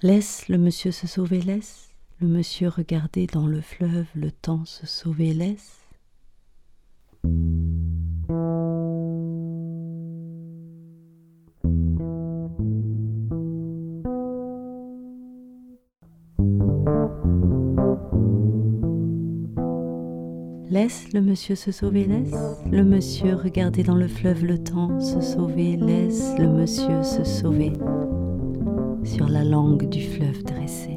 Laisse le monsieur se sauver, laisse le monsieur regarder dans le fleuve le temps se sauver, laisse. Laisse le monsieur se sauver, laisse le monsieur regarder dans le fleuve le temps se sauver, laisse le monsieur se sauver sur la langue du fleuve dressé.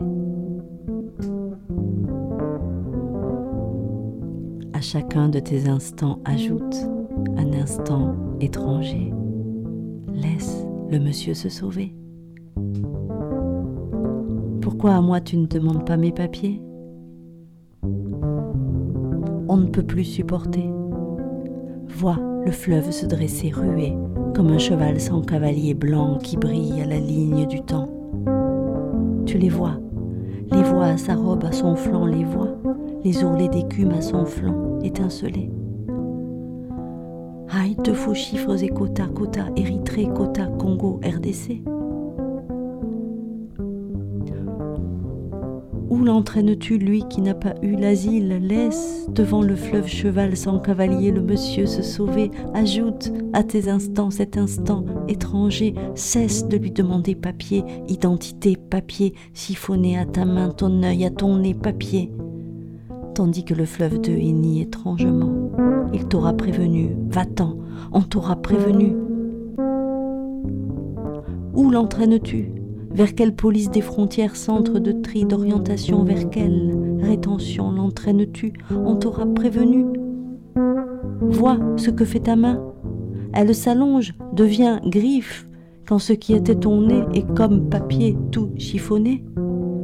À chacun de tes instants ajoute un instant étranger. Laisse le monsieur se sauver. Pourquoi à moi tu ne demandes pas mes papiers? On ne peut plus supporter. Vois le fleuve se dresser rué comme un cheval sans cavalier blanc qui brille à la ligne du temps. Tu les vois, les vois à sa robe à son flanc, les vois, les ourlets d'écume à son flanc étinceler. Aïe, deux faux chiffres et quota, quota, Érythrée, quota, Congo, RDC. Où l'entraînes-tu, lui qui n'a pas eu l'asile? Laisse devant le fleuve cheval sans cavalier le monsieur se sauver. Ajoute à tes instants cet instant étranger. Cesse de lui demander papier, identité, papier, siphonner à ta main, ton œil, à ton nez, papier. Tandis que le fleuve de hennit étrangement. Il t'aura prévenu, va-t'en, on t'aura prévenu. Où l'entraînes-tu? Vers quelle police des frontières, centre de tri, d'orientation, vers quelle rétention l'entraînes-tu On t'aura prévenu. Vois ce que fait ta main. Elle s'allonge, devient griffe, quand ce qui était ton nez est comme papier tout chiffonné.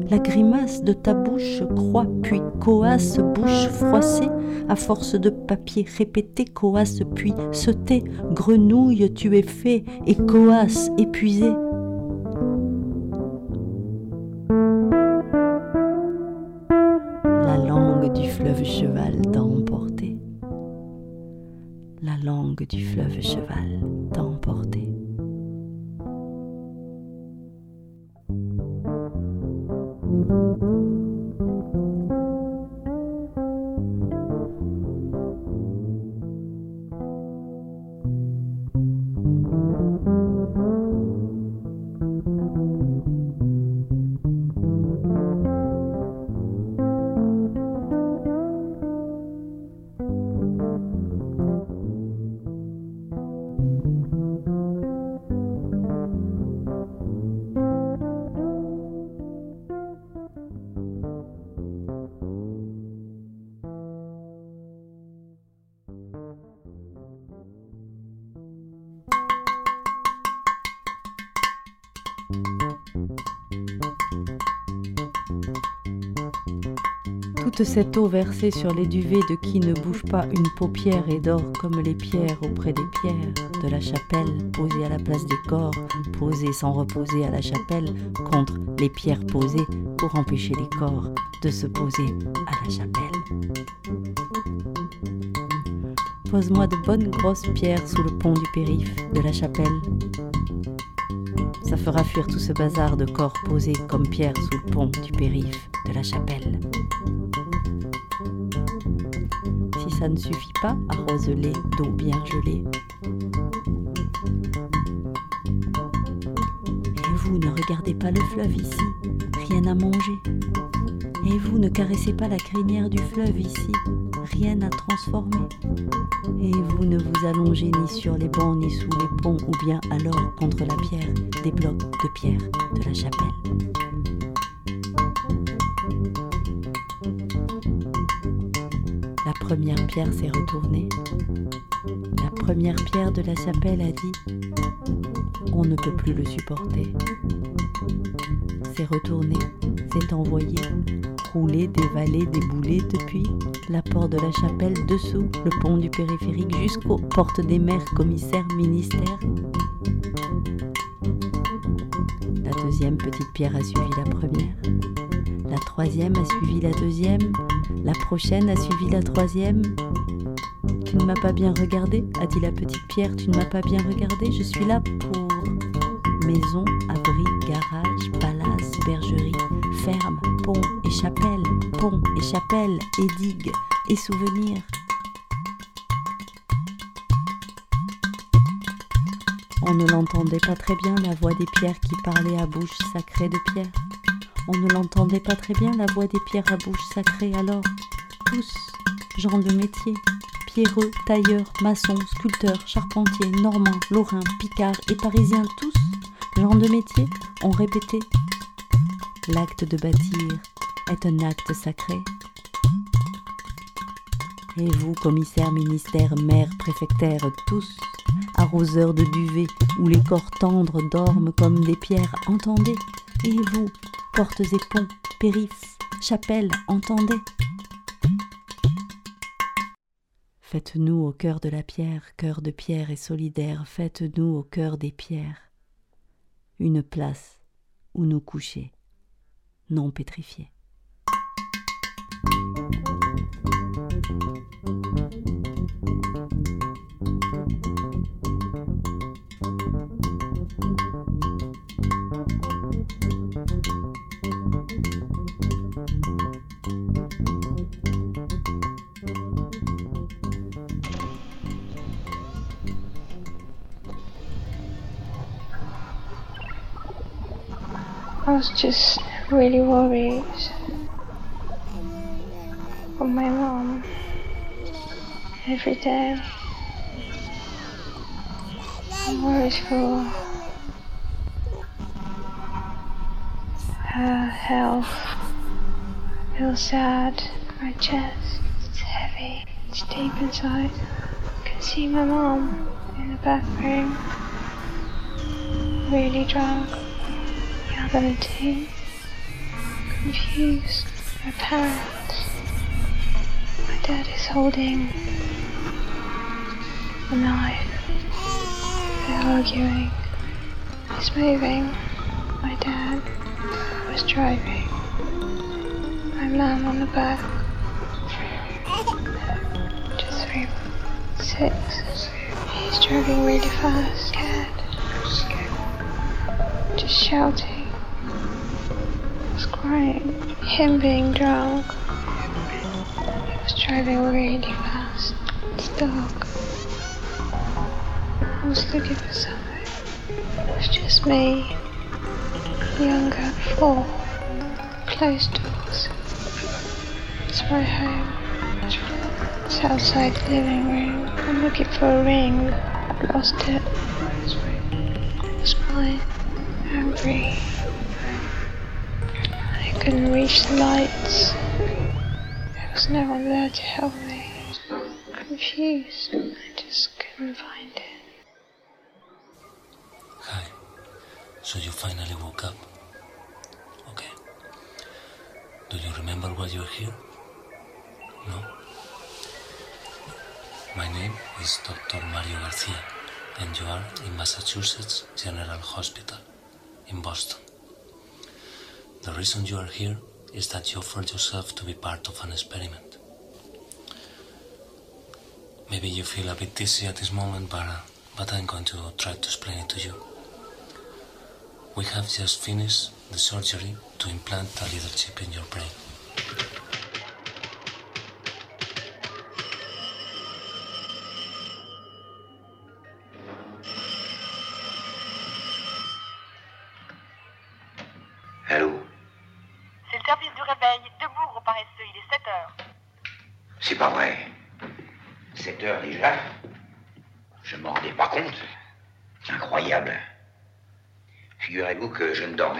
La grimace de ta bouche croît, puis coasse, bouche froissée, à force de papier répété, coasse, puis sauter, grenouille, tu es fait, et coasse, épuisé. Langue du fleuve cheval Toute cette eau versée sur les duvets de qui ne bouge pas une paupière et dort comme les pierres auprès des pierres de la chapelle, posée à la place des corps, posée sans reposer à la chapelle, contre les pierres posées pour empêcher les corps de se poser à la chapelle. Pose-moi de bonnes grosses pierres sous le pont du périph' de la chapelle. Ça fera fuir tout ce bazar de corps posés comme pierres sous le pont du périph' de la chapelle. ça ne suffit pas, arrose-les d'eau bien gelée. Et vous ne regardez pas le fleuve ici, rien à manger. Et vous ne caressez pas la crinière du fleuve ici, rien à transformer. Et vous ne vous allongez ni sur les bancs ni sous les ponts ou bien alors contre la pierre des blocs de pierre de la chapelle. première pierre s'est retournée. La première pierre de la chapelle a dit On ne peut plus le supporter. S'est retourné, s'est envoyé, roulé, dévalé, déboulé depuis la porte de la chapelle dessous le pont du périphérique jusqu'aux portes des maires, commissaires, ministères. La deuxième petite pierre a suivi la première. La troisième a suivi la deuxième. La prochaine a suivi la troisième. Tu ne m'as pas bien regardé, a dit la petite pierre. Tu ne m'as pas bien regardé. Je suis là pour maison, abri, garage, bergeries, fermes, ponts et chapelles, ponts et chapelles et digues et souvenirs. On ne l'entendait pas très bien la voix des pierres qui parlait à bouche sacrée de pierre. On ne l'entendait pas très bien la voix des pierres à bouche sacrée alors. Tous, gens de métier, pierreux, tailleurs, maçons, sculpteurs, charpentiers, normands, lorrains, picards et parisiens, tous, gens de métier, ont répété L'acte de bâtir est un acte sacré. Et vous, commissaires, ministères, maires, préfectaires, tous, arroseurs de duvet, où les corps tendres dorment comme des pierres, entendez. Et vous, portes et ponts, périphes, chapelles, entendez. Faites-nous au cœur de la pierre, cœur de pierre et solidaire, faites-nous au cœur des pierres une place où nous coucher, non pétrifiés. Really worried for my mom every day. I'm worried for her health. I feel sad. My chest, it's heavy. It's deep inside. I can see my mom in the back room, really drunk. Seventeen. Confused. My parents. My dad is holding a knife. They're arguing. He's moving. My dad was driving. My mum on the back. Just three, six. He's driving really fast. Scared. Just shouting crying. Him being drunk. He was driving really fast. It's dark. I was looking for something. It was just me. Younger, four. Closed doors. It's my home. It's outside the living room. I'm looking for a ring. I lost it. It lights. There was no one there to help me. Confused. I just couldn't find it. Hi. So you finally woke up? Okay. Do you remember why you're here? No? My name is Dr. Mario Garcia, and you are in Massachusetts General Hospital in Boston. The reason you are here is that you offered yourself to be part of an experiment. Maybe you feel a bit dizzy at this moment, but, uh, but I'm going to try to explain it to you. We have just finished the surgery to implant a little chip in your brain.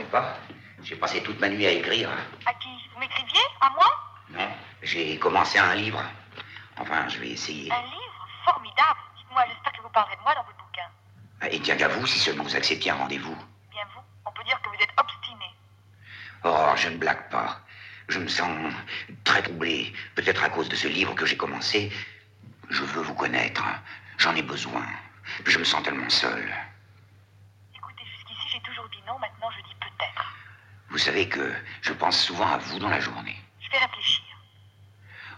Pas. J'ai passé toute ma nuit à écrire. À qui? Vous m'écriviez? À moi? Non, j'ai commencé un livre. Enfin, je vais essayer. Un livre? Formidable. Dites-moi, j'espère que vous parlerez de moi dans votre bouquin. Ah, et bien qu'à vous, si seulement vous acceptiez un rendez-vous. Bien vous, on peut dire que vous êtes obstiné. Oh, je ne blague pas. Je me sens très troublé, peut-être à cause de ce livre que j'ai commencé. Je veux vous connaître. J'en ai besoin. Je me sens tellement seul. Écoutez, jusqu'ici, j'ai toujours dit non. Maintenant, je dis peut-être. Vous savez que je pense souvent à vous dans la journée. Je vais réfléchir.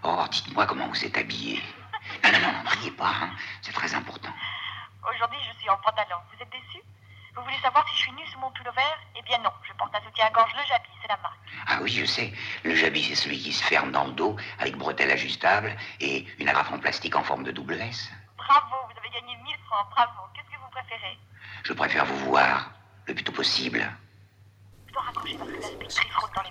Oh, dites-moi comment vous êtes habillé. Non, non, non, ne riez pas. Hein. C'est très important. Aujourd'hui, je suis en pantalon. Vous êtes déçu Vous voulez savoir si je suis nue sous mon pullover Eh bien non, je porte un soutien-gorge Le Jabi, c'est la marque. Ah oui, je sais. Le jabi, c'est celui qui se ferme dans le dos avec bretelles ajustables et une agrafe en plastique en forme de double S. Bravo, vous avez gagné 1000 francs, bravo. Qu'est-ce que vous préférez? Je préfère vous voir le plus tôt possible. Je dois raccrocher parce que la spectrie frotte dans les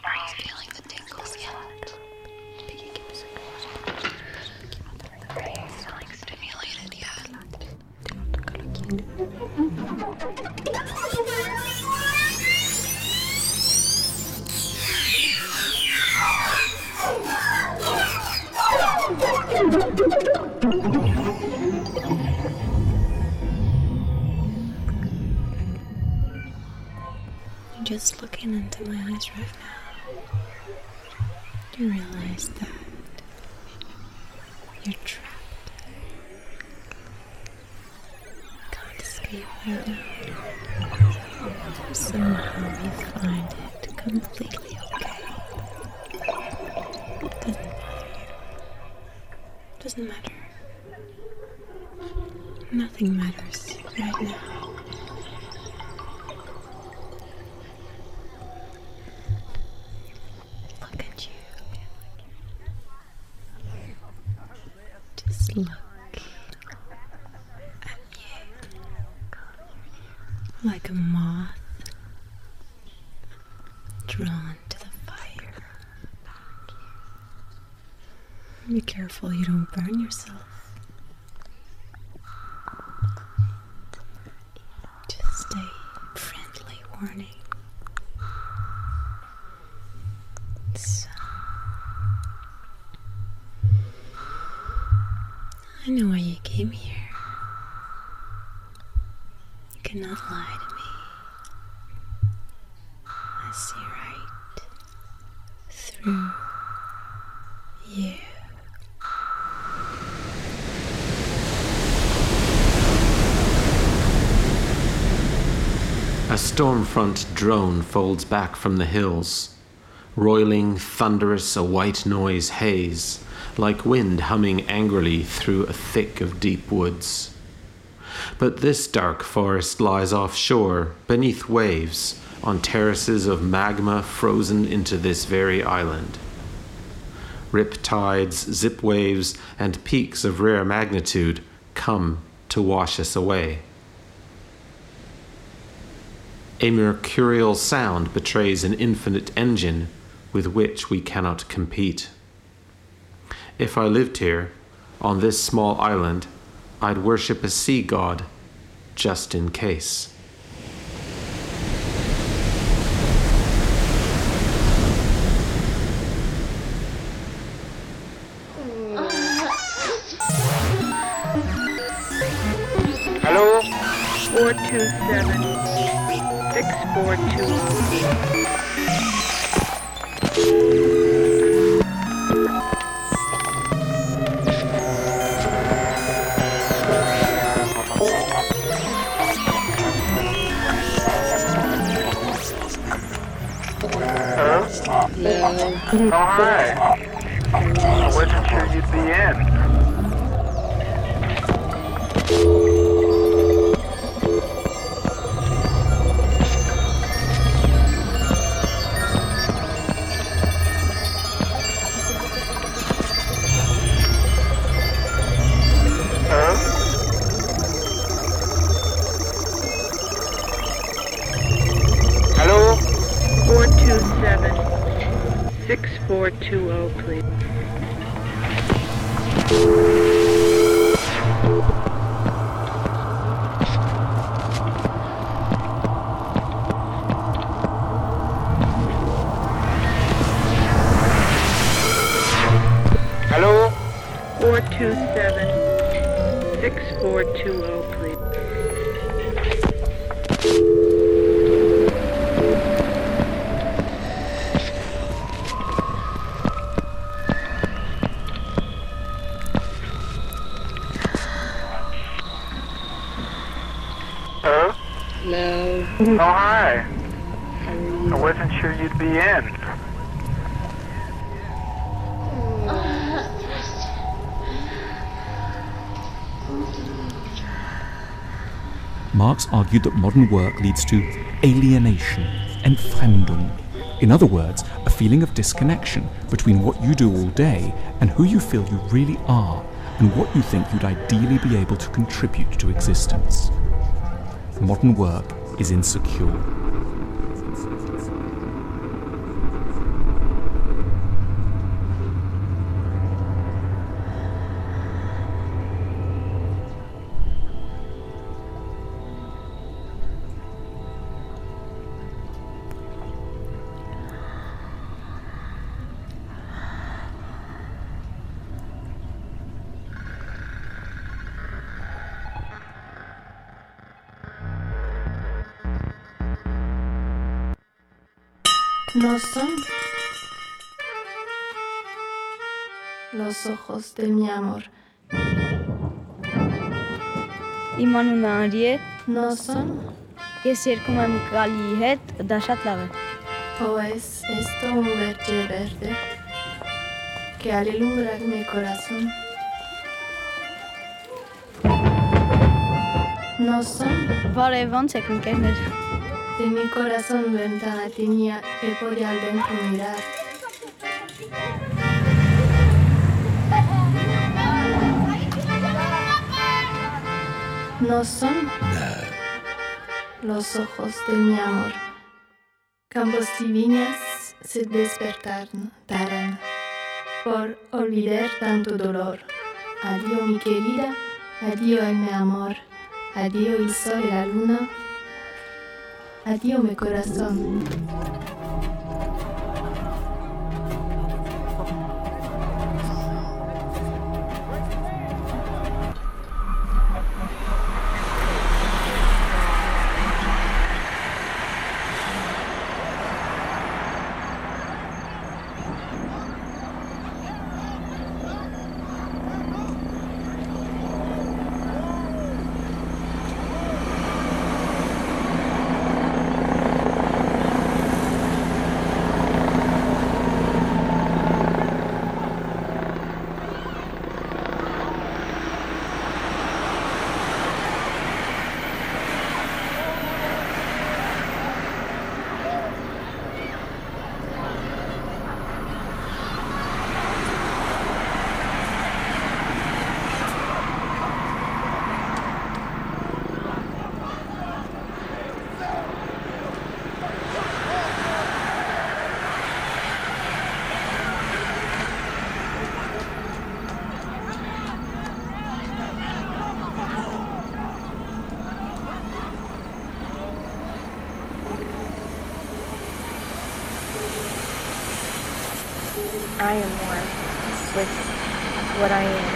just looking into my eyes right now. You realize that you're trapped. You can't escape right now. Somehow you find it completely okay. Doesn't matter. Doesn't matter. Nothing matters right now. Look at you. Just look at you. Like a moth drawn to the fire. Be careful you don't burn yourself. Just a friendly warning. So, I know why you came here. You cannot lie to me. I see right through you. A stormfront drone folds back from the hills, roiling thunderous a white noise haze, like wind humming angrily through a thick of deep woods. But this dark forest lies offshore, beneath waves, on terraces of magma frozen into this very island. Rip tides, zip waves, and peaks of rare magnitude come to wash us away. A mercurial sound betrays an infinite engine with which we cannot compete. If I lived here, on this small island, I'd worship a sea god, just in case. Sure you'd be in. Marx argued that modern work leads to alienation, Entfremdung. In other words, a feeling of disconnection between what you do all day and who you feel you really are and what you think you'd ideally be able to contribute to existence. Modern work is insecure. de mi amor. Իմանու նարի է No son, ես երկում եմ գալի հետ դա շատ լավ է pues esto un verde verde que alumbra mi corazón. No son Բարև ոնց եք ընկերներ de mi corazón ventana tenía y podía al dentro mirar. No son los ojos de mi amor. Campos y viñas se despertaron tarán, por olvidar tanto dolor. Adiós mi querida, adiós mi amor, adiós el sol y la luna, adiós mi corazón. I am one with what I am.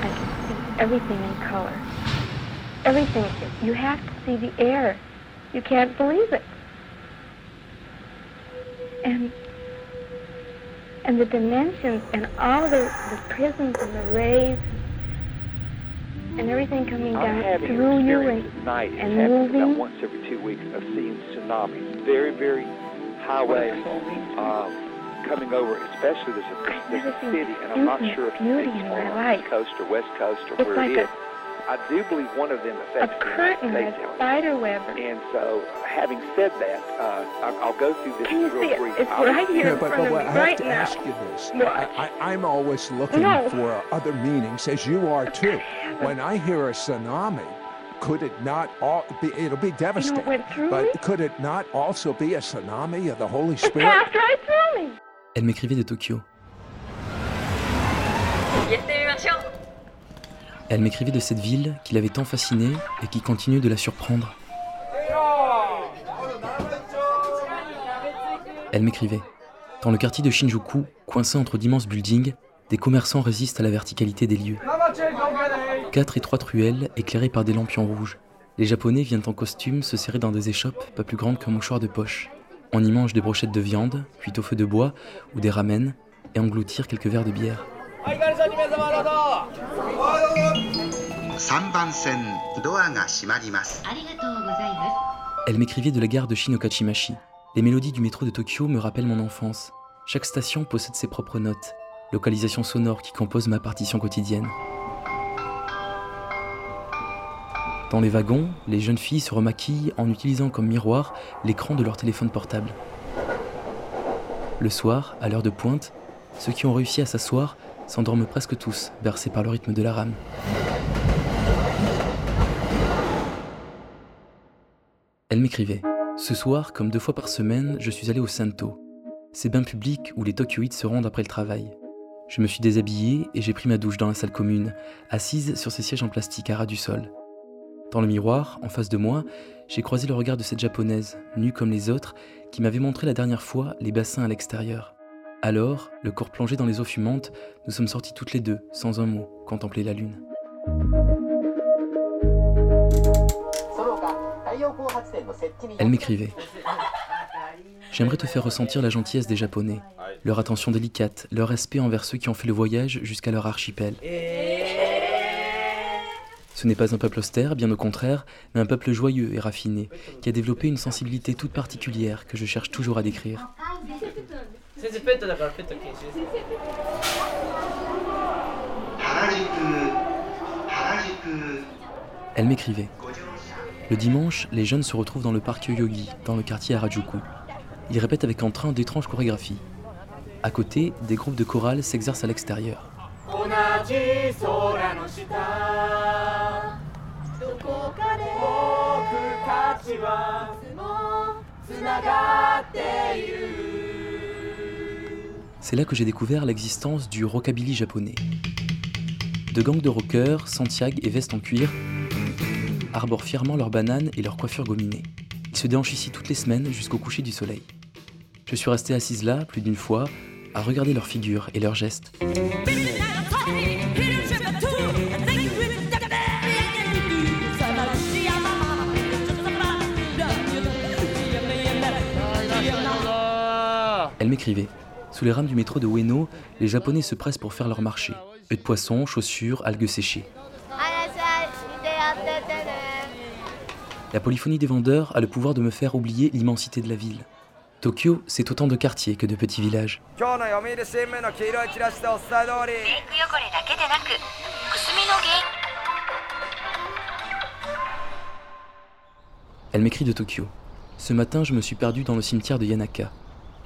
I can see everything in color. Everything. You have to see the air. You can't believe it. And and the dimensions and all the, the prisms and the rays and everything coming I'm down having through an you experience and, at night. It and happens moving. about once every two weeks I've seen tsunamis. Very, very high waves um, coming over, especially there's a, there's a never city, and I'm not sure if beauty it's in on the life. East Coast or West Coast or It's where like it a- is. I do believe one of them a affects the United curtain, States. a spider web. And so, having said that, uh, I'll, I'll go through this Can you real see it? brief. It's I'll- right here Yeah, in but, front but of what- me I have right to now. ask you this. Watch. I, I, I'm always looking No. for other meanings, as you are too. When I hear a tsunami, could it not all be? It'll be devastating. went through but me? could it not also be a tsunami of the Holy It Spirit? passed right through me. Elle m'écrivait de Tokyo. Elle m'écrivait de cette ville qui l'avait tant fascinée et qui continue de la surprendre. Elle m'écrivait. Dans le quartier de Shinjuku, coincé entre d'immenses buildings, des commerçants résistent à la verticalité des lieux. Quatre étroites ruelles éclairées par des lampions rouges. Les Japonais viennent en costume se serrer dans des échoppes pas plus grandes qu'un mouchoir de poche. On y mange des brochettes de viande, cuites au feu de bois, ou des ramen, et engloutir quelques verres de bière. Elle m'écrivait de la gare de Shinokachimachi. Les mélodies du métro de Tokyo me rappellent mon enfance. Chaque station possède ses propres notes, localisations sonores qui composent ma partition quotidienne. Dans les wagons, les jeunes filles se remaquillent en utilisant comme miroir l'écran de leur téléphone portable. Le soir, à l'heure de pointe, ceux qui ont réussi à s'asseoir s'endorment presque tous, bercés par le rythme de la rame. Elle m'écrivait Ce soir, comme deux fois par semaine, je suis allé au Santo, ces bains publics où les Tokyoïdes se rendent après le travail. Je me suis déshabillé et j'ai pris ma douche dans la salle commune, assise sur ces sièges en plastique à ras du sol. Dans le miroir, en face de moi, j'ai croisé le regard de cette japonaise, nue comme les autres, qui m'avait montré la dernière fois les bassins à l'extérieur. Alors, le corps plongé dans les eaux fumantes, nous sommes sortis toutes les deux, sans un mot, contempler la lune. Elle m'écrivait. J'aimerais te faire ressentir la gentillesse des Japonais, leur attention délicate, leur respect envers ceux qui ont fait le voyage jusqu'à leur archipel. Ce n'est pas un peuple austère, bien au contraire, mais un peuple joyeux et raffiné, qui a développé une sensibilité toute particulière que je cherche toujours à décrire. Elle m'écrivait. Le dimanche, les jeunes se retrouvent dans le parc Yogi, dans le quartier Harajuku. Ils répètent avec entrain d'étranges chorégraphies. À côté, des groupes de chorales s'exercent à l'extérieur. C'est là que j'ai découvert l'existence du rockabilly japonais. De gangs de rockers, Santiago et vestes en cuir arborent fièrement leurs bananes et leurs coiffures gominées. Ils se déhanchent ici toutes les semaines jusqu'au coucher du soleil. Je suis restée assise là, plus d'une fois, à regarder leurs figures et leurs gestes. Sous les rames du métro de Ueno, les Japonais se pressent pour faire leur marché. Œufs de poisson, chaussures, algues séchées. La polyphonie des vendeurs a le pouvoir de me faire oublier l'immensité de la ville. Tokyo, c'est autant de quartiers que de petits villages. Elle m'écrit de Tokyo. Ce matin, je me suis perdu dans le cimetière de Yanaka.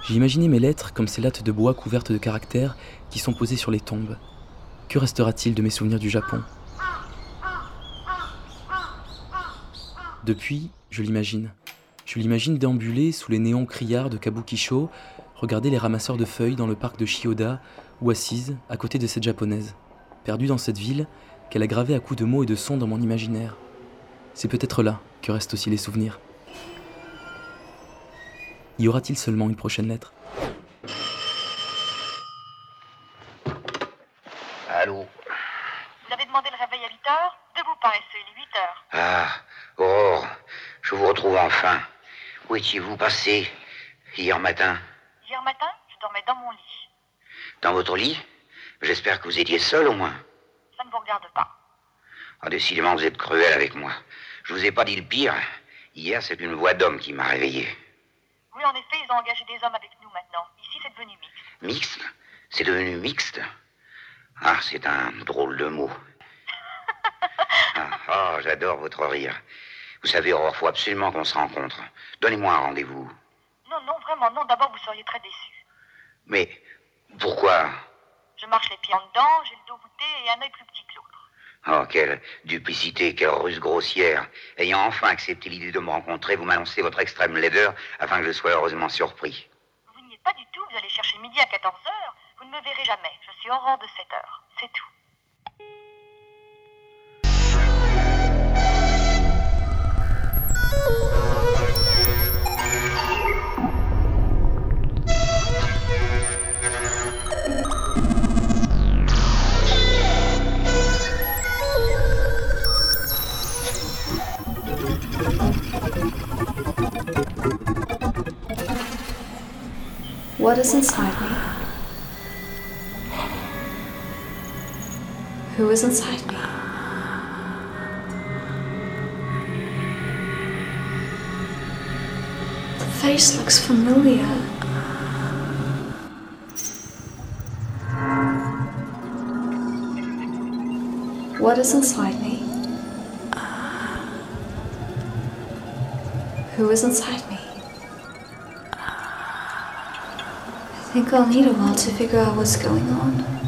J'ai imaginé mes lettres comme ces lattes de bois couvertes de caractères qui sont posées sur les tombes. Que restera-t-il de mes souvenirs du Japon? Depuis, je l'imagine. Je l'imagine déambuler sous les néons criards de Kabukisho, regarder les ramasseurs de feuilles dans le parc de Shioda ou assise à côté de cette japonaise, perdue dans cette ville qu'elle a gravée à coups de mots et de sons dans mon imaginaire. C'est peut-être là que restent aussi les souvenirs. Y aura-t-il seulement une prochaine lettre? Allô? Vous avez demandé le réveil à 8 heures? Debout paresseux, il est 8 heures. Ah, Aurore, je vous retrouve enfin. Où étiez-vous passé hier matin? Hier matin, je dormais dans mon lit. Dans votre lit? J'espère que vous étiez seul au moins. Ça ne vous regarde pas. Ah, décidément, vous êtes cruel avec moi. Je vous ai pas dit le pire. Hier, c'est une voix d'homme qui m'a réveillé. Oui, en effet, ils ont engagé des hommes avec nous maintenant. Ici, c'est devenu mixte. Mixte? C'est devenu mixte? Ah, c'est un drôle de mot. ah, ah, j'adore votre rire. Vous savez, Aurore, faut absolument qu'on se rencontre. Donnez-moi un rendez-vous. Non, non, vraiment, non. D'abord, vous seriez très déçu. Mais pourquoi? Je marche les pieds en dedans, j'ai le dos voûté et un œil plus petit que l'autre. Oh, quelle duplicité, quelle ruse grossière. Ayant enfin accepté l'idée de me rencontrer, vous m'annoncez votre extrême laideur afin que je sois heureusement surpris. Vous n'y êtes pas du tout, vous allez chercher midi à 14 heures. Vous ne me verrez jamais. Je suis Aurore de 7 heures. C'est tout. What is inside me? Who is inside me? The face looks familiar. What is inside me? Who is inside me? Think I'll need a while to figure out what's going on.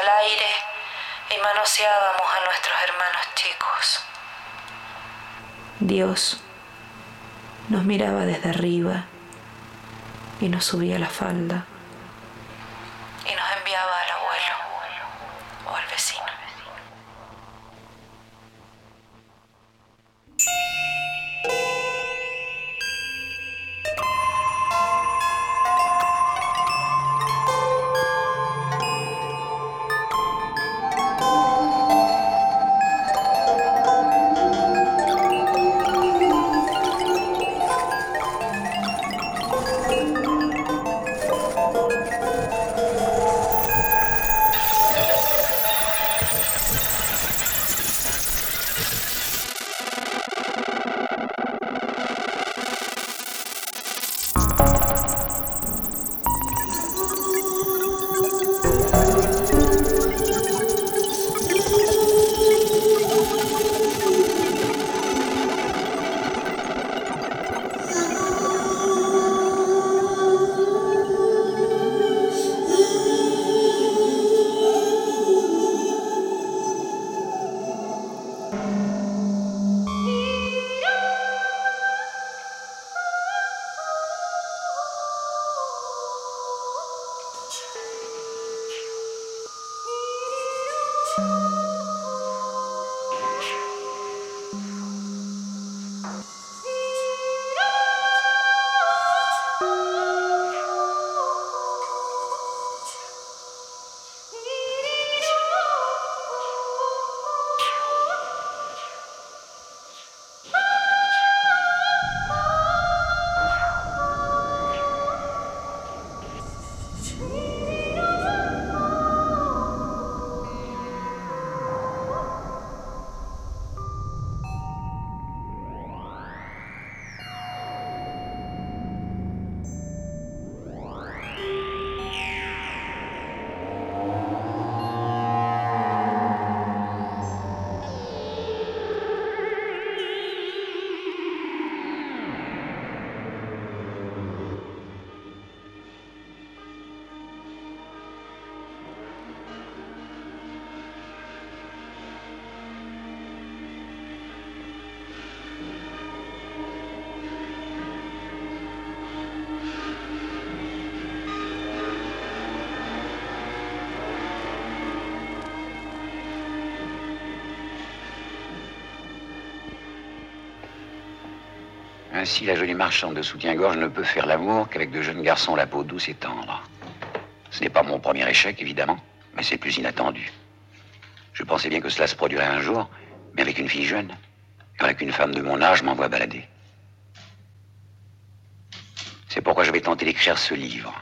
Al aire y manoseábamos a nuestros hermanos chicos. Dios nos miraba desde arriba y nos subía la falda y nos enviaba al abuelo Ainsi, la jolie marchande de soutien-gorge ne peut faire l'amour qu'avec de jeunes garçons la peau douce et tendre. Ce n'est pas mon premier échec, évidemment, mais c'est plus inattendu. Je pensais bien que cela se produirait un jour, mais avec une fille jeune. Avec qu'une femme de mon âge m'envoie balader. C'est pourquoi j'avais tenté d'écrire ce livre.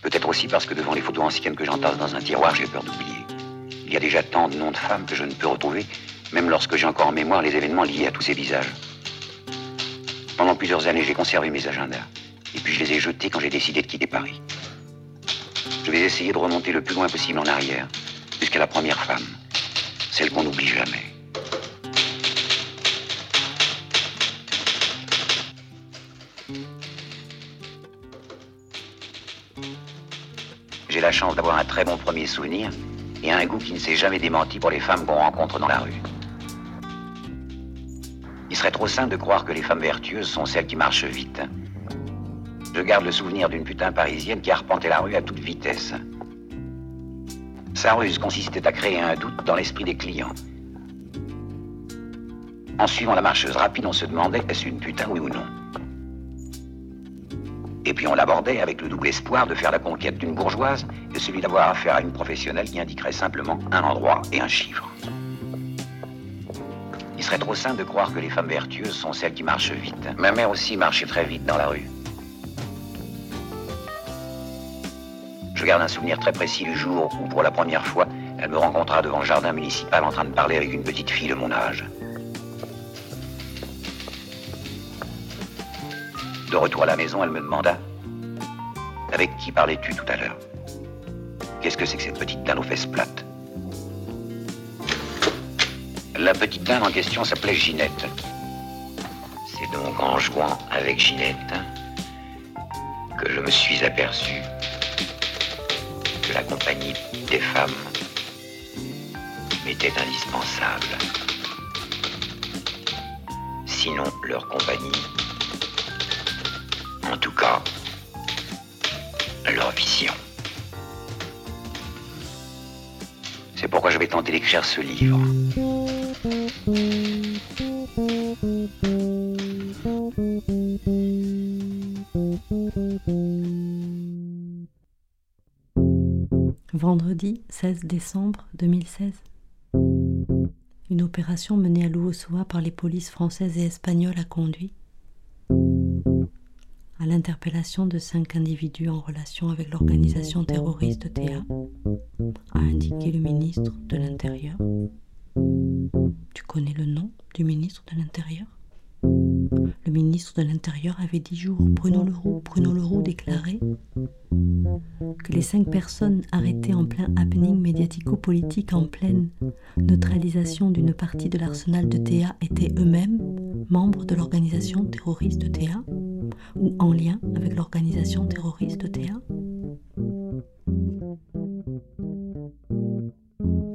Peut-être aussi parce que devant les photos anciennes que j'entasse dans un tiroir, j'ai peur d'oublier. Il y a déjà tant de noms de femmes que je ne peux retrouver, même lorsque j'ai encore en mémoire les événements liés à tous ces visages. Pendant plusieurs années, j'ai conservé mes agendas. Et puis je les ai jetés quand j'ai décidé de quitter Paris. Je vais essayer de remonter le plus loin possible en arrière, jusqu'à la première femme, celle qu'on n'oublie jamais. J'ai la chance d'avoir un très bon premier souvenir et un goût qui ne s'est jamais démenti pour les femmes qu'on rencontre dans la rue. Serait trop simple de croire que les femmes vertueuses sont celles qui marchent vite. Je garde le souvenir d'une putain parisienne qui arpentait la rue à toute vitesse. Sa ruse consistait à créer un doute dans l'esprit des clients. En suivant la marcheuse rapide, on se demandait est-ce une putain, oui ou non. Et puis on l'abordait avec le double espoir de faire la conquête d'une bourgeoise et celui d'avoir affaire à une professionnelle qui indiquerait simplement un endroit et un chiffre. Il serait trop simple de croire que les femmes vertueuses sont celles qui marchent vite. Ma mère aussi marchait très vite dans la rue. Je garde un souvenir très précis du jour où, pour la première fois, elle me rencontra devant le jardin municipal en train de parler avec une petite fille de mon âge. De retour à la maison, elle me demanda Avec qui parlais-tu tout à l'heure? Qu'est-ce que c'est que cette petite dame aux fesses plates? La petite dame en question s'appelait Ginette. C'est donc en jouant avec Ginette que je me suis aperçu que la compagnie des femmes m'était indispensable. Sinon, leur compagnie en tout cas, leur vision. C'est pourquoi je vais tenter d'écrire ce livre. Vendredi 16 décembre 2016. Une opération menée à Louossoa par les polices françaises et espagnoles a conduit à l'interpellation de cinq individus en relation avec l'organisation terroriste TA, a indiqué le ministre de l'Intérieur. Tu connais le nom du ministre de l'Intérieur? Le ministre de l'Intérieur avait dix jours. Bruno Leroux, Bruno Leroux déclarait que les cinq personnes arrêtées en plein happening médiatico-politique en pleine neutralisation d'une partie de l'arsenal de TA étaient eux-mêmes membres de l'organisation terroriste TA ou en lien avec l'organisation terroriste TA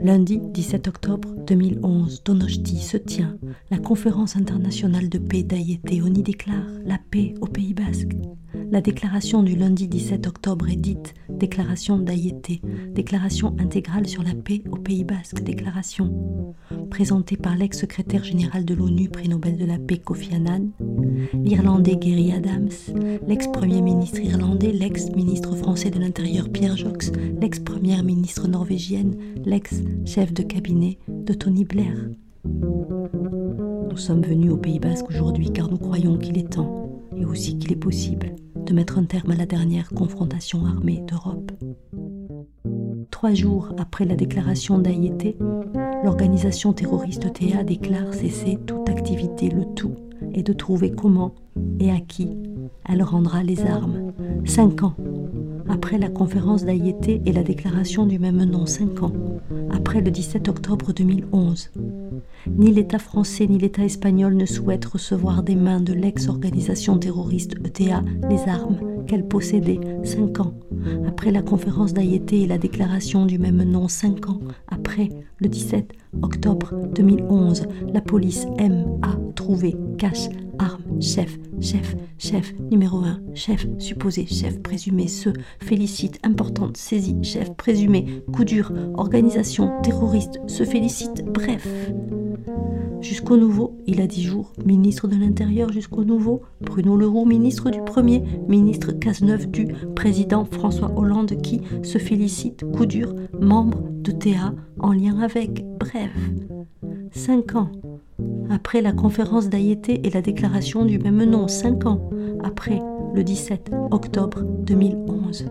Lundi 17 octobre 2011, Donosti se tient la conférence internationale de paix d'Ayété. On y déclare la paix au Pays Basque. La déclaration du lundi 17 octobre est dite Déclaration d'Ayété, déclaration intégrale sur la paix au Pays Basque, déclaration présentée par l'ex-secrétaire général de l'ONU, prix Nobel de la paix Kofi Annan, l'Irlandais Gary Adams, l'ex-premier ministre irlandais, l'ex-ministre français de l'Intérieur Pierre Jox, l'ex-première ministre norvégienne, l'ex-chef de cabinet de Tony Blair. Nous sommes venus au Pays Basque aujourd'hui car nous croyons qu'il est temps, et aussi qu'il est possible, de mettre un terme à la dernière confrontation armée d'Europe. Trois jours après la déclaration d'Aïété, l'organisation terroriste TA déclare cesser toute activité, le tout, et de trouver comment et à qui elle rendra les armes. Cinq ans après la conférence d'Aïété et la déclaration du même nom, cinq ans après le 17 octobre 2011. Ni l'État français ni l'État espagnol ne souhaitent recevoir des mains de l'ex-organisation terroriste ETA les armes qu'elle possédait cinq ans après la conférence d'Aïété et la déclaration du même nom, cinq ans après le 17 octobre 2011. La police M a trouvé cache, arme, chef, chef, chef, numéro 1, chef, supposé, chef, présumé, se, félicite, importante, saisie, chef, présumé, coup dur, organisation, terroriste, se félicite, bref. Jusqu'au nouveau, il a dix jours, ministre de l'Intérieur jusqu'au nouveau, Bruno Leroux, ministre du Premier, ministre Cazeneuve du président François Hollande qui se félicite, coup dur, membre de TA en lien avec, bref. Cinq ans après la conférence d'Aïété et la déclaration du même nom, cinq ans après le 17 octobre 2011.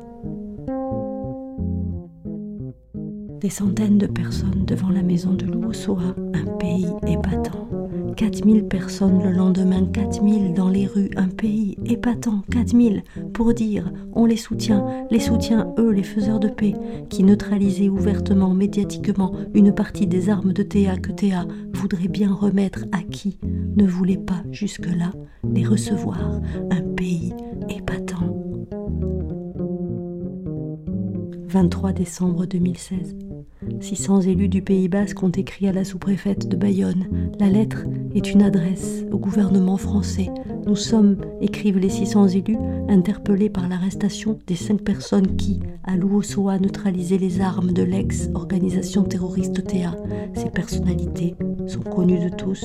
Des centaines de personnes devant la maison de Louossoa, un pays épatant. 4000 personnes le lendemain, 4000 dans les rues, un pays épatant, 4000 pour dire on les soutient, les soutient eux, les faiseurs de paix, qui neutralisaient ouvertement, médiatiquement, une partie des armes de Théa que Théa voudrait bien remettre à qui ne voulait pas jusque-là les recevoir, un pays épatant. 23 décembre 2016. 600 élus du Pays basque ont écrit à la sous-préfète de Bayonne. La lettre est une adresse au gouvernement français. Nous sommes, écrivent les 600 élus, interpellés par l'arrestation des cinq personnes qui, à Louossoa, neutralisaient les armes de l'ex-organisation terroriste TA. Ces personnalités sont connues de tous.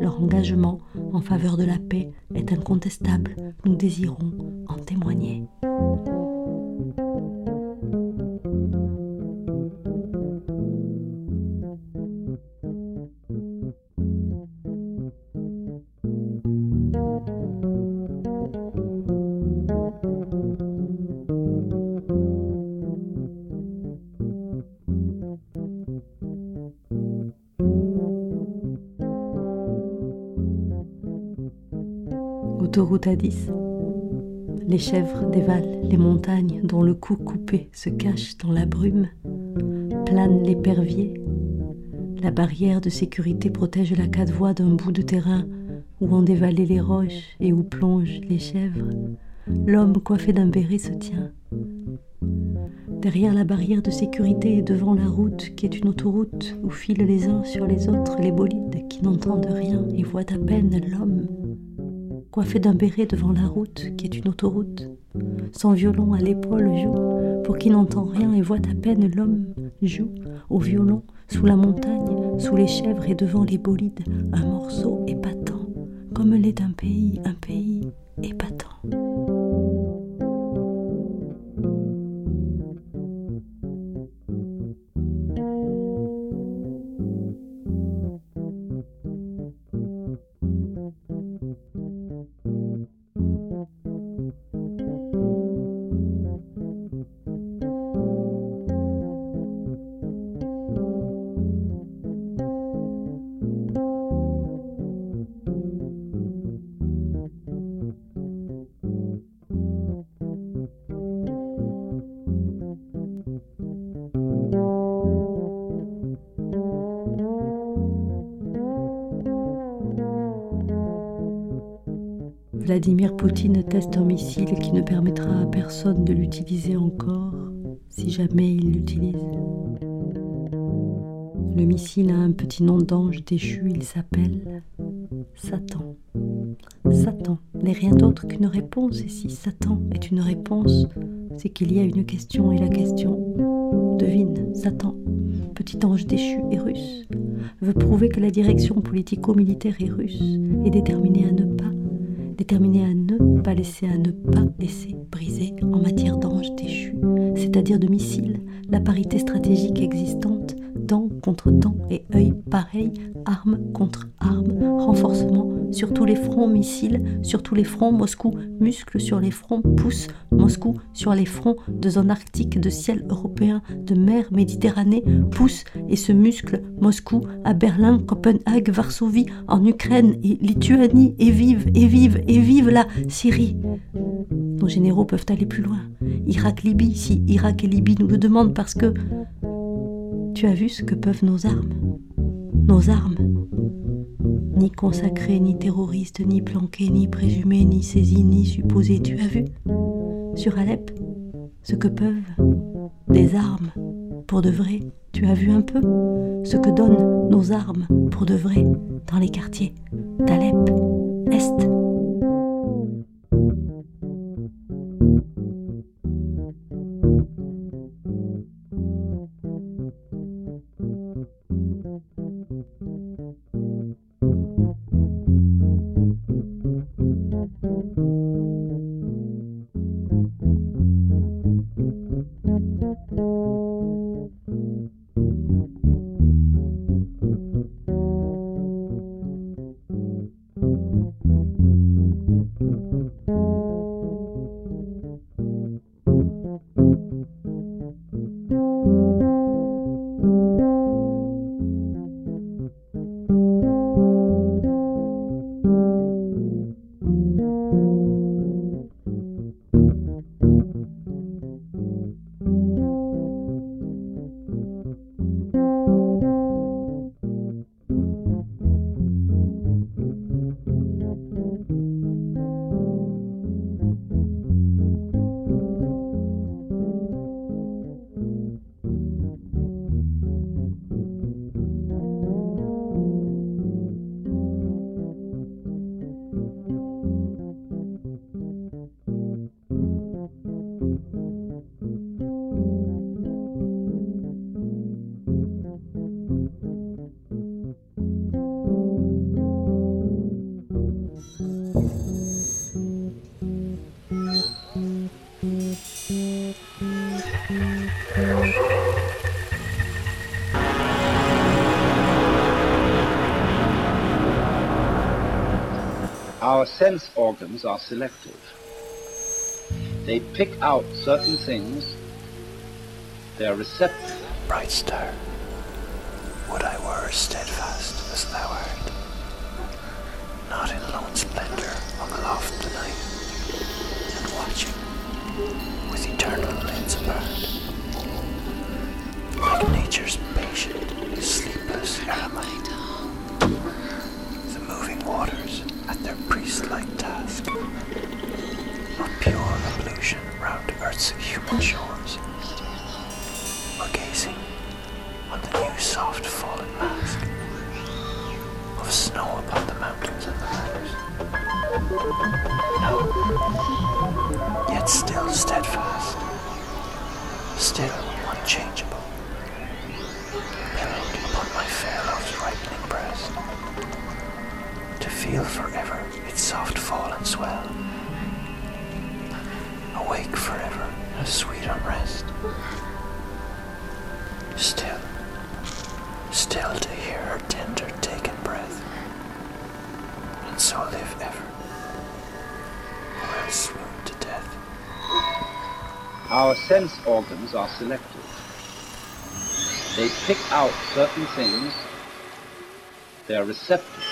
Leur engagement en faveur de la paix est incontestable. Nous désirons en en témoigner. Autoroute à 10. Les chèvres dévalent les montagnes dont le cou coupé se cache dans la brume. Plane l'épervier. La barrière de sécurité protège la quatre voies d'un bout de terrain où ont dévalé les roches et où plongent les chèvres. L'homme coiffé d'un béret se tient. Derrière la barrière de sécurité et devant la route qui est une autoroute où filent les uns sur les autres les bolides qui n'entendent rien et voient à peine l'homme coiffé d'un béret devant la route qui est une autoroute. Son violon à l'épaule joue, pour qui n'entend rien et voit à peine l'homme, joue au violon, sous la montagne, sous les chèvres et devant les bolides, un morceau épatant, comme l'est d'un pays, un pays épatant. Vladimir Poutine teste un missile qui ne permettra à personne de l'utiliser encore si jamais il l'utilise. Le missile a un petit nom d'ange déchu, il s'appelle Satan. Satan n'est rien d'autre qu'une réponse, et si Satan est une réponse, c'est qu'il y a une question, et la question, devine, Satan, petit ange déchu et russe, veut prouver que la direction politico-militaire est russe et déterminée à ne pas déterminé à ne pas laisser, à ne pas laisser briser en matière d'ange déchu, c'est-à-dire de missiles, la parité stratégique existante, dent contre dent et œil pareil, arme contre arme, renforcement sur tous les fronts missiles, sur tous les fronts Moscou, muscles sur les fronts pouces, Moscou sur les fronts de zone arctique, de ciel européen, de mer Méditerranée, pousse et ce muscle Moscou à Berlin, Copenhague, Varsovie, en Ukraine et Lituanie, et vive, et vive, et vive la Syrie. Nos généraux peuvent aller plus loin. Irak, Libye, si Irak et Libye nous le demandent parce que tu as vu ce que peuvent nos armes Nos armes Ni consacrées, ni terroristes, ni planquées, ni présumées, ni saisies, ni supposées. Tu as vu Sur Alep, ce que peuvent des armes pour de vrai? Tu as vu un peu ce que donnent nos armes pour de vrai dans les quartiers d'Alep, Our sense organs are selective. They pick out certain things. They are receptive. Bright star, would I were steadfast as thou art, not in lone splendor hung aloft the night, and watching with eternal lids apart, like nature's patient, sleepless eremite, the moving waters at their priest-like task of pure ablution round earth's human shores, or gazing on the new soft fallen mask of snow upon the mountains and the meadows. No, yet still steadfast, still unchangeable, feel forever its soft fall and swell, awake forever a sweet unrest, still, still to hear her tender taken breath, and so live ever, or else swoon to death. Our sense organs are selective. They pick out certain things. They are receptive.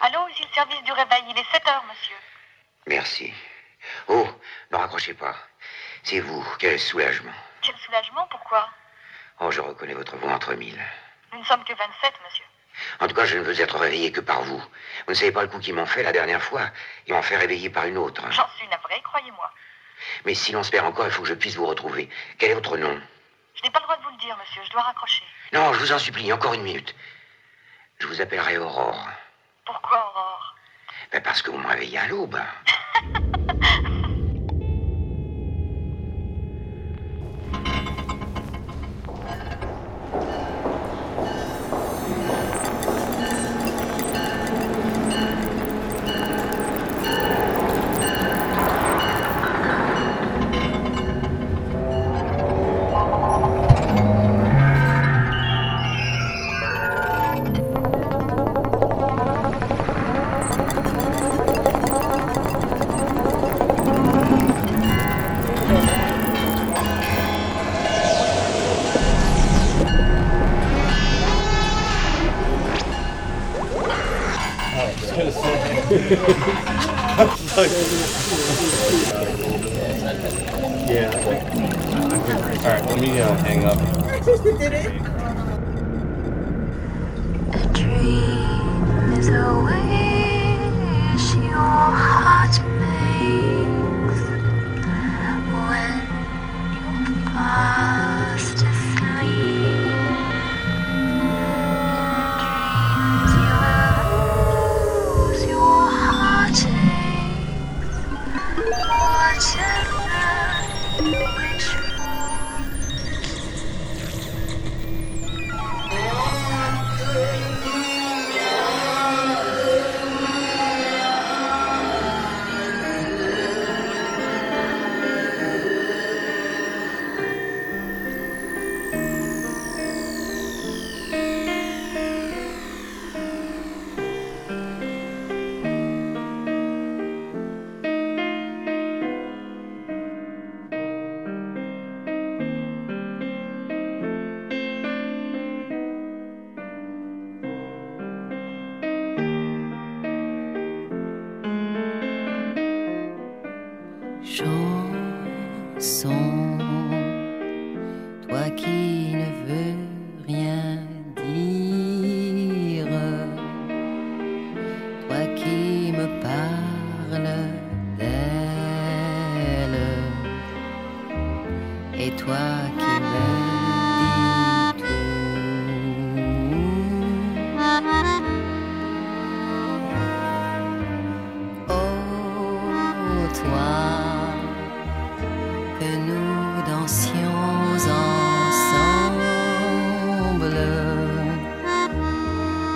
Allô, ici le service du réveil. Il est 7 heures, monsieur. Merci. Oh, ne raccrochez pas. C'est vous. Quel soulagement. Quel soulagement, pourquoi? Oh, je reconnais votre voix entre mille. Nous ne sommes que 27, monsieur. En tout cas, je ne veux être réveillé que par vous. Vous ne savez pas le coup qu'ils m'ont fait la dernière fois. Ils m'ont fait réveiller par une autre. J'en suis navrée, croyez-moi. Mais si l'on se perd encore, il faut que je puisse vous retrouver. Quel est votre nom? Je n'ai pas le droit de vous le dire, monsieur. Je dois raccrocher. Non, je vous en supplie, encore une minute. Je vous appellerai Aurore. Pourquoi, Aurore Ben, parce que vous me réveillez à l'aube.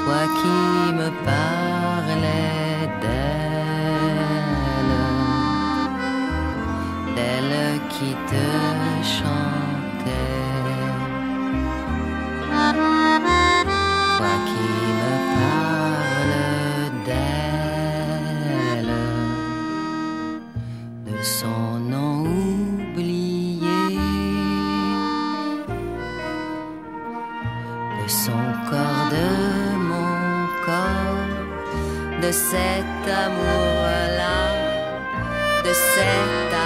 toi qui me parlais d'elle, d'elle qui te chantait. Cet amour-là, de cet amour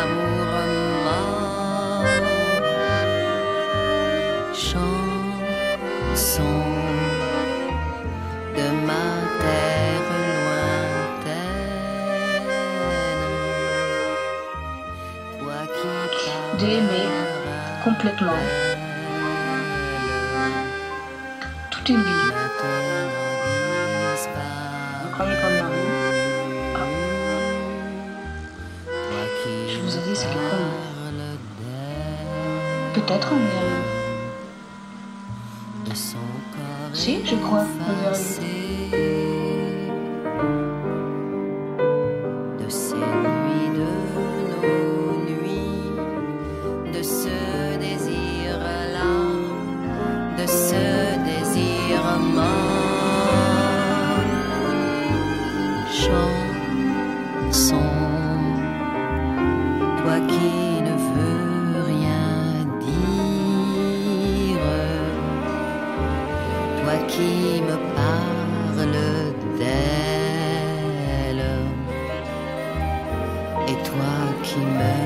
toi qui ne veux rien dire, toi qui me parles d'elle. Et toi qui me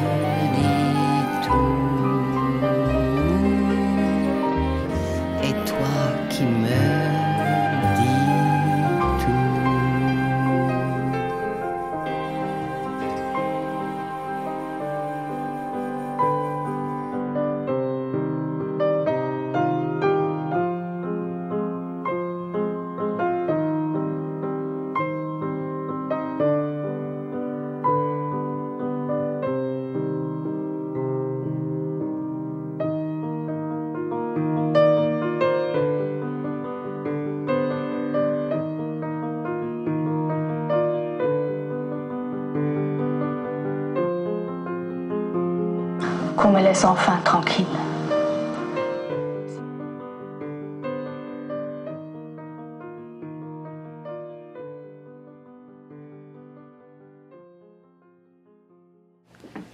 laisse enfin tranquille.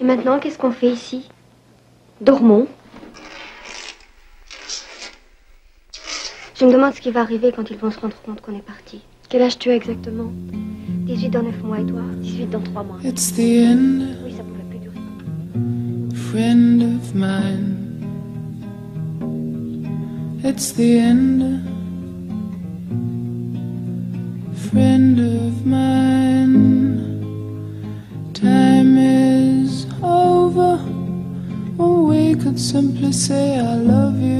Et maintenant, qu'est-ce qu'on fait ici? Dormons. Je me demande ce qui va arriver quand ils vont se rendre compte qu'on est parti. Quel âge tu as exactement? 18 dans 9 mois et toi 18 dans 3 mois. It's the end, Oui, ça pourrait. Friend of mine. It's the end, friend of mine. Time is over. We could simply say, I love you.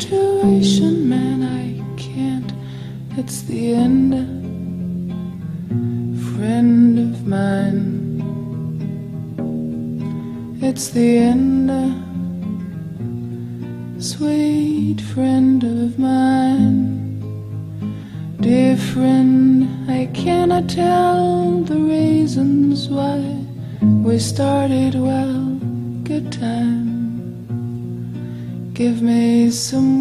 Situation, man. I can't. It's the end, friend of mine. It's the end, some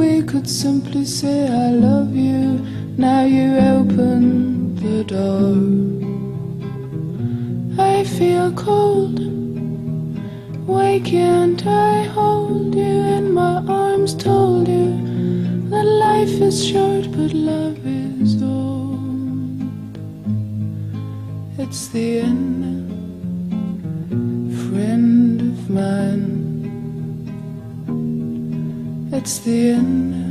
we could simply say I love you. Now you open the door. I feel cold. Why can't I hold you in my arms? Told you that life is short, but love is old. It's the end, friend of mine. It's the end.